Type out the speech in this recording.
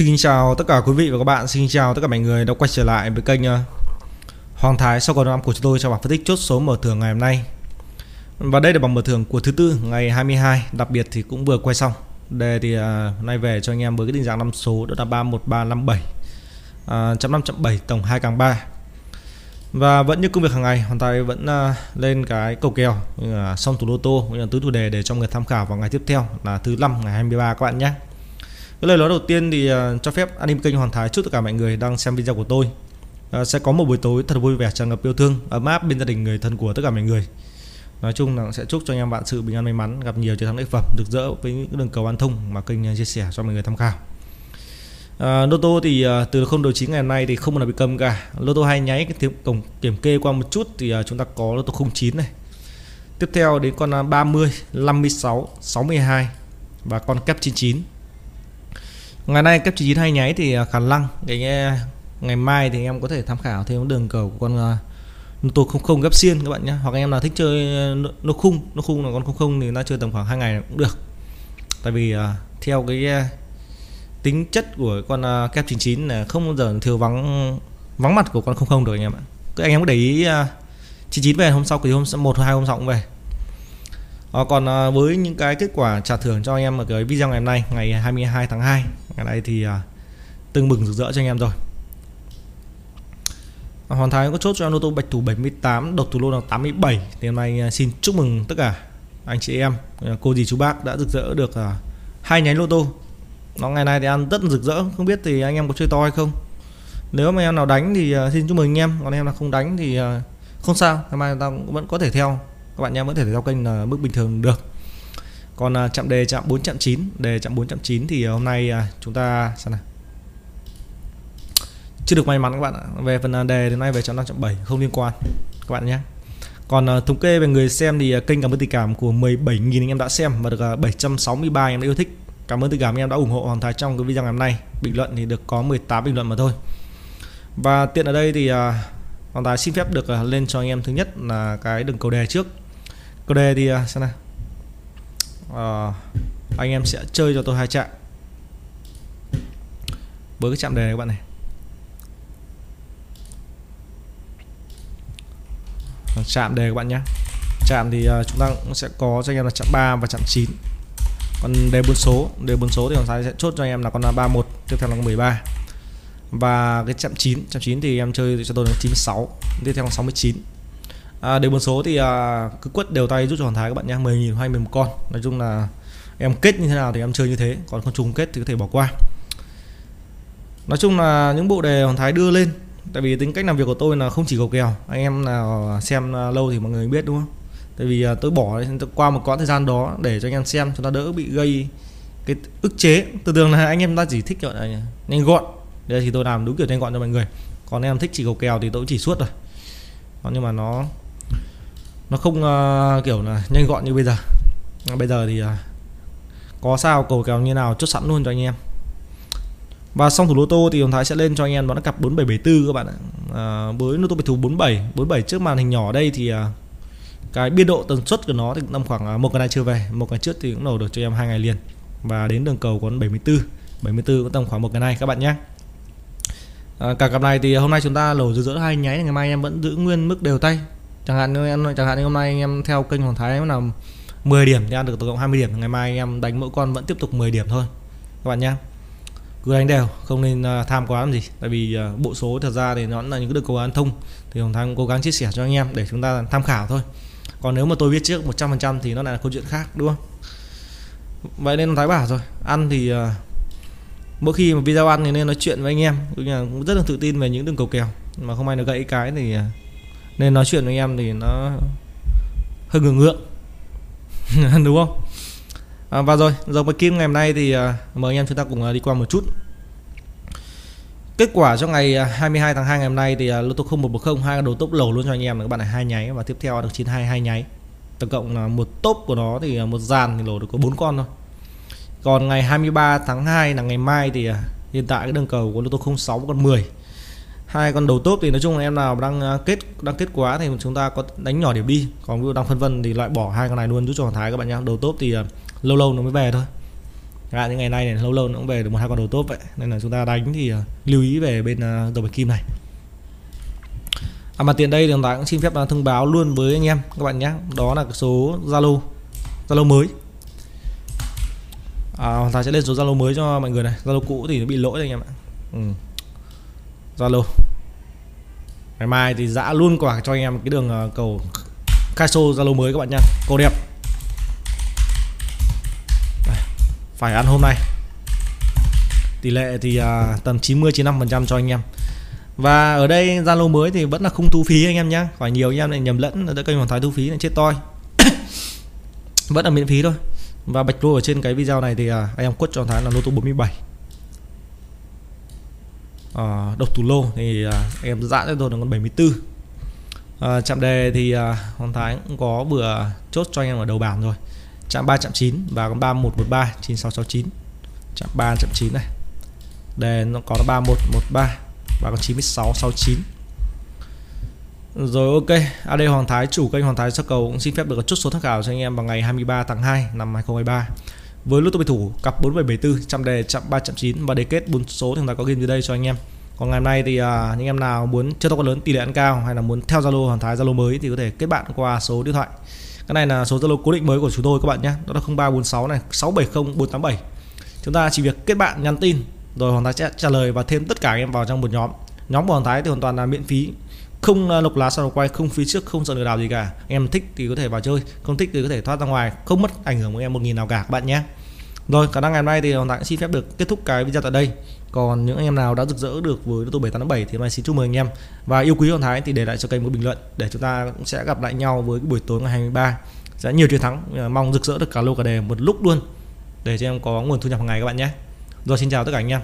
Xin chào tất cả quý vị và các bạn, xin chào tất cả mọi người đã quay trở lại với kênh ờ, Hoàng Thái sau còn năm của chúng tôi trong bảng phân tích chốt số mở thưởng ngày hôm nay. Và đây là bảng mở thưởng của thứ tư ngày 22, đặc biệt thì cũng vừa quay xong. Đề thì à, nay về cho anh em với cái định dạng năm số đó là 31357. À, ờ, chấm 5.7 tổng 2 càng 3. Và vẫn như công việc hàng ngày, Hoàng Thái vẫn à, lên cái cầu kèo xong thủ lô tô cũng như là tứ thủ đề để cho người tham khảo vào ngày tiếp theo là thứ năm ngày 23 các bạn nhé cái lời nói đầu tiên thì uh, cho phép anh kênh Hoàng Thái chúc tất cả mọi người đang xem video của tôi. Uh, sẽ có một buổi tối thật vui vẻ tràn ngập yêu thương ấm áp bên gia đình người thân của tất cả mọi người. Nói chung là sẽ chúc cho anh em bạn sự bình an may mắn gặp nhiều chiến thắng lợi phẩm được dỡ với những đường cầu an thông mà kênh à, chia sẻ cho mọi người tham khảo. À, lô thì uh, từ không đầu chín ngày hôm nay thì không là bị cầm cả. Loto hay hai nháy cái tiếng cổng kiểm kê qua một chút thì uh, chúng ta có loto 09 này. Tiếp theo đến con 30 56 62 và con kép 99 ngày nay cấp 99 hay nháy thì à, khả năng. Cái à, ngày mai thì em có thể tham khảo thêm đường cầu của con à, uh, tô không không gấp xiên các bạn nhé hoặc anh em nào thích chơi nó khung nó khung là con không không thì nó chơi tầm khoảng hai ngày cũng được. Tại vì uh, theo cái uh, tính chất của con uh, kép 99 là không bao giờ thiếu vắng vắng mặt của con không không được anh em ạ. Cứ anh em có để ý uh, 99 về hôm sau thì hôm một hai hôm sau cũng về. Ờ, còn với những cái kết quả trả thưởng cho anh em ở cái video ngày hôm nay ngày 22 tháng 2 ở nay thì à, tưng bừng rực rỡ cho anh em rồi. À, Hoàn Thái có chốt cho em ô tô bạch thủ 78 độc thủ lô là 87 thì hôm nay à, xin chúc mừng tất cả anh chị em à, cô dì chú bác đã rực rỡ được à, hai nhánh lô tô. Nó ngày nay thì ăn rất rực rỡ. Không biết thì anh em có chơi to hay không. Nếu mà em nào đánh thì à, xin chúc mừng anh em. Còn em nào không đánh thì không sao. Ngày mai ta vẫn có thể theo. Các bạn em vẫn thể theo kênh là mức bình thường được còn à, chạm đề chạm 4 chạm 9 đề chạm 4 chạm 9 thì hôm nay à, chúng ta xem nào. Chưa được may mắn các bạn ạ. Về phần à, đề thì nay về chạm 5 chạm 7 không liên quan các bạn nhé. Còn uh, thống kê về người xem thì uh, kênh cảm ơn tình cảm của 17.000 anh em đã xem và được uh, 763 anh em đã yêu thích. Cảm ơn tình cảm anh em đã ủng hộ Hoàng Thái trong cái video ngày hôm nay. Bình luận thì được có 18 bình luận mà thôi. Và tiện ở đây thì uh, Hoàng Thái xin phép được uh, lên cho anh em thứ nhất là cái đường cầu đề trước. Cầu đề thì uh, xem nào uh, anh em sẽ chơi cho tôi hai chạm với cái chạm đề này các bạn này. Ờ, chạm đề các bạn nhé. Chạm thì uh, chúng ta cũng sẽ có cho anh em là chạm 3 và chạm 9 còn đề bốn số đề bốn số thì hoàng thái sẽ chốt cho anh em là con là 31 tiếp theo là con 13 và cái chạm 9 chạm 9 thì em chơi cho tôi là 96 tiếp theo là 69 à, đều bốn số thì à, cứ quất đều tay rút cho hoàn thái các bạn nhé 10.000 hay 11 con. Nói chung là em kết như thế nào thì em chơi như thế còn không trùng kết thì có thể bỏ qua. Nói chung là những bộ đề hoàn thái đưa lên tại vì tính cách làm việc của tôi là không chỉ cầu kèo. Anh em nào xem à, lâu thì mọi người biết đúng không? Tại vì à, tôi bỏ qua một quãng thời gian đó để cho anh em xem cho ta đỡ bị gây cái ức chế. Từ thường là anh em ta chỉ thích gọi là nhanh gọn. Đây thì tôi làm đúng kiểu nhanh gọn cho mọi người. Còn em thích chỉ cầu kèo thì tôi chỉ suốt rồi. Nhưng mà nó nó không uh, kiểu là nhanh gọn như bây giờ. Bây giờ thì uh, có sao cầu kèo như nào chốt sẵn luôn cho anh em. Và xong thủ lô tô thì Hồng Thái sẽ lên cho anh em đó là cặp 4774 các bạn ạ. À, với lô tô biệt thủ 47 47 trước màn hình nhỏ đây thì uh, cái biên độ tần suất của nó thì tầm khoảng một ngày này chưa về một ngày trước thì cũng nổ được cho em hai ngày liền. Và đến đường cầu còn 74 74 cũng tầm khoảng một ngày này các bạn nhé. À, cả cặp này thì hôm nay chúng ta lổ giữa giữa hai nháy ngày mai em vẫn giữ nguyên mức đều tay chẳng hạn như em chẳng hạn như hôm nay anh em theo kênh Hoàng Thái là 10 điểm thì ăn được tổng cộng 20 điểm. Ngày mai anh em đánh mỗi con vẫn tiếp tục 10 điểm thôi. Các bạn nhé. Cứ đánh đều không nên à, tham quá làm gì. Tại vì à, bộ số thật ra thì nó là những cái được cầu ăn thông. Thì Hoàng Thái cũng cố gắng chia sẻ cho anh em để chúng ta tham khảo thôi. Còn nếu mà tôi biết trước 100% thì nó lại là câu chuyện khác đúng không? Vậy nên Thái bảo rồi ăn thì uh, mỗi khi mà video ăn thì nên nói chuyện với anh em. Cũng là cũng rất là tự tin về những đường cầu kèo. Mà không may nó gãy cái thì nên nói chuyện với em thì nó hơi ngượng ngượng. Đúng không? À, và rồi dòng bạch kim ngày hôm nay thì à, mời anh em chúng ta cùng à, đi qua một chút. Kết quả cho ngày à, 22 tháng 2 ngày hôm nay thì lô tô 0110 hai đầu tốp lầu luôn cho anh em là các bạn này hai nháy và tiếp theo được 92 hai nháy. Tổng cộng là một tốp của nó thì một dàn thì lỗ được có bốn con thôi. Còn ngày 23 tháng 2 là ngày mai thì hiện tại cái đường cầu của lô tô 06 còn 10 hai con đầu top thì nói chung là em nào đang à, kết đang kết quá thì chúng ta có đánh nhỏ điểm đi. Còn ví dụ đang phân vân thì loại bỏ hai con này luôn giúp cho hoàng thái các bạn nhé đầu top thì à, lâu lâu nó mới về thôi. À, những ngày nay này lâu lâu nó cũng về được một hai con đầu tốt vậy. Nên là chúng ta đánh thì à, lưu ý về bên đầu bạch kim này. À mà tiện đây thì chúng ta cũng xin phép thông báo luôn với anh em các bạn nhé đó là số Zalo Zalo mới. À, Hoàng Thái sẽ lên số Zalo mới cho mọi người này. Zalo cũ thì nó bị lỗi rồi anh em ạ. Ừ. Zalo. Ngày mai thì dã luôn quả cho anh em cái đường ờ, cầu Kaiso Zalo mới các bạn nha. Cầu đẹp. Phải ăn hôm nay. Tỷ lệ thì uh, tầm 90 95% cho anh em. Và ở đây Zalo mới thì vẫn là không thu phí anh em nhé phải nhiều anh em lại nhầm lẫn ở kênh Hoàng Thái thu phí này chết toi. Vẫn là miễn phí thôi. Và bạch lô ở trên cái video này thì uh, anh em quất cho Thái là lô tô 47 uh, độc thủ lô thì uh, em giãn cho tôi là con 74 uh, ờ, chạm đề thì uh, Hoàng Thái cũng có vừa chốt cho anh em ở đầu bảng rồi. Chạm 3 chạm 9 và con 3113 9669 chạm 3 chạm 9 này. Đề nó có 3113 và con 9669 rồi ok. AD Hoàng Thái chủ kênh Hoàng Thái sơ cầu cũng xin phép được chốt số tham khảo cho anh em vào ngày 23 tháng 2 năm 2023 với lô tô bị thủ cặp 4774 trăm đề chạm 3 chạm 9 và đề kết bốn số thì chúng ta có game dưới đây cho anh em. Còn ngày hôm nay thì uh, những em nào muốn chơi to con lớn tỷ lệ ăn cao hay là muốn theo Zalo Hoàng Thái Zalo mới thì có thể kết bạn qua số điện thoại. Cái này là số Zalo cố định mới của chúng tôi các bạn nhé. Đó là 0346 này 670 487 chúng ta chỉ việc kết bạn nhắn tin rồi Hoàng Thái sẽ trả lời và thêm tất cả anh em vào trong một nhóm. Nhóm của Hoàng Thái thì hoàn toàn là miễn phí không à, lục lá sau quay, không phí trước, không sợ lừa đảo gì cả. Em thích thì có thể vào chơi, không thích thì có thể thoát ra ngoài, không mất ảnh hưởng của em một nghìn nào cả, các bạn nhé. Rồi, khả năng ngày hôm nay thì Hoàng Thái xin phép được kết thúc cái video tại đây. Còn những anh em nào đã rực rỡ được với tô 787 thì mai xin chúc mừng anh em. Và yêu quý Hoàng Thái thì để lại cho kênh một bình luận để chúng ta cũng sẽ gặp lại nhau với buổi tối ngày 23 sẽ nhiều chiến thắng à, mong rực rỡ được cả lô cả đề một lúc luôn để cho em có nguồn thu nhập hàng ngày các bạn nhé. Rồi, xin chào tất cả anh em.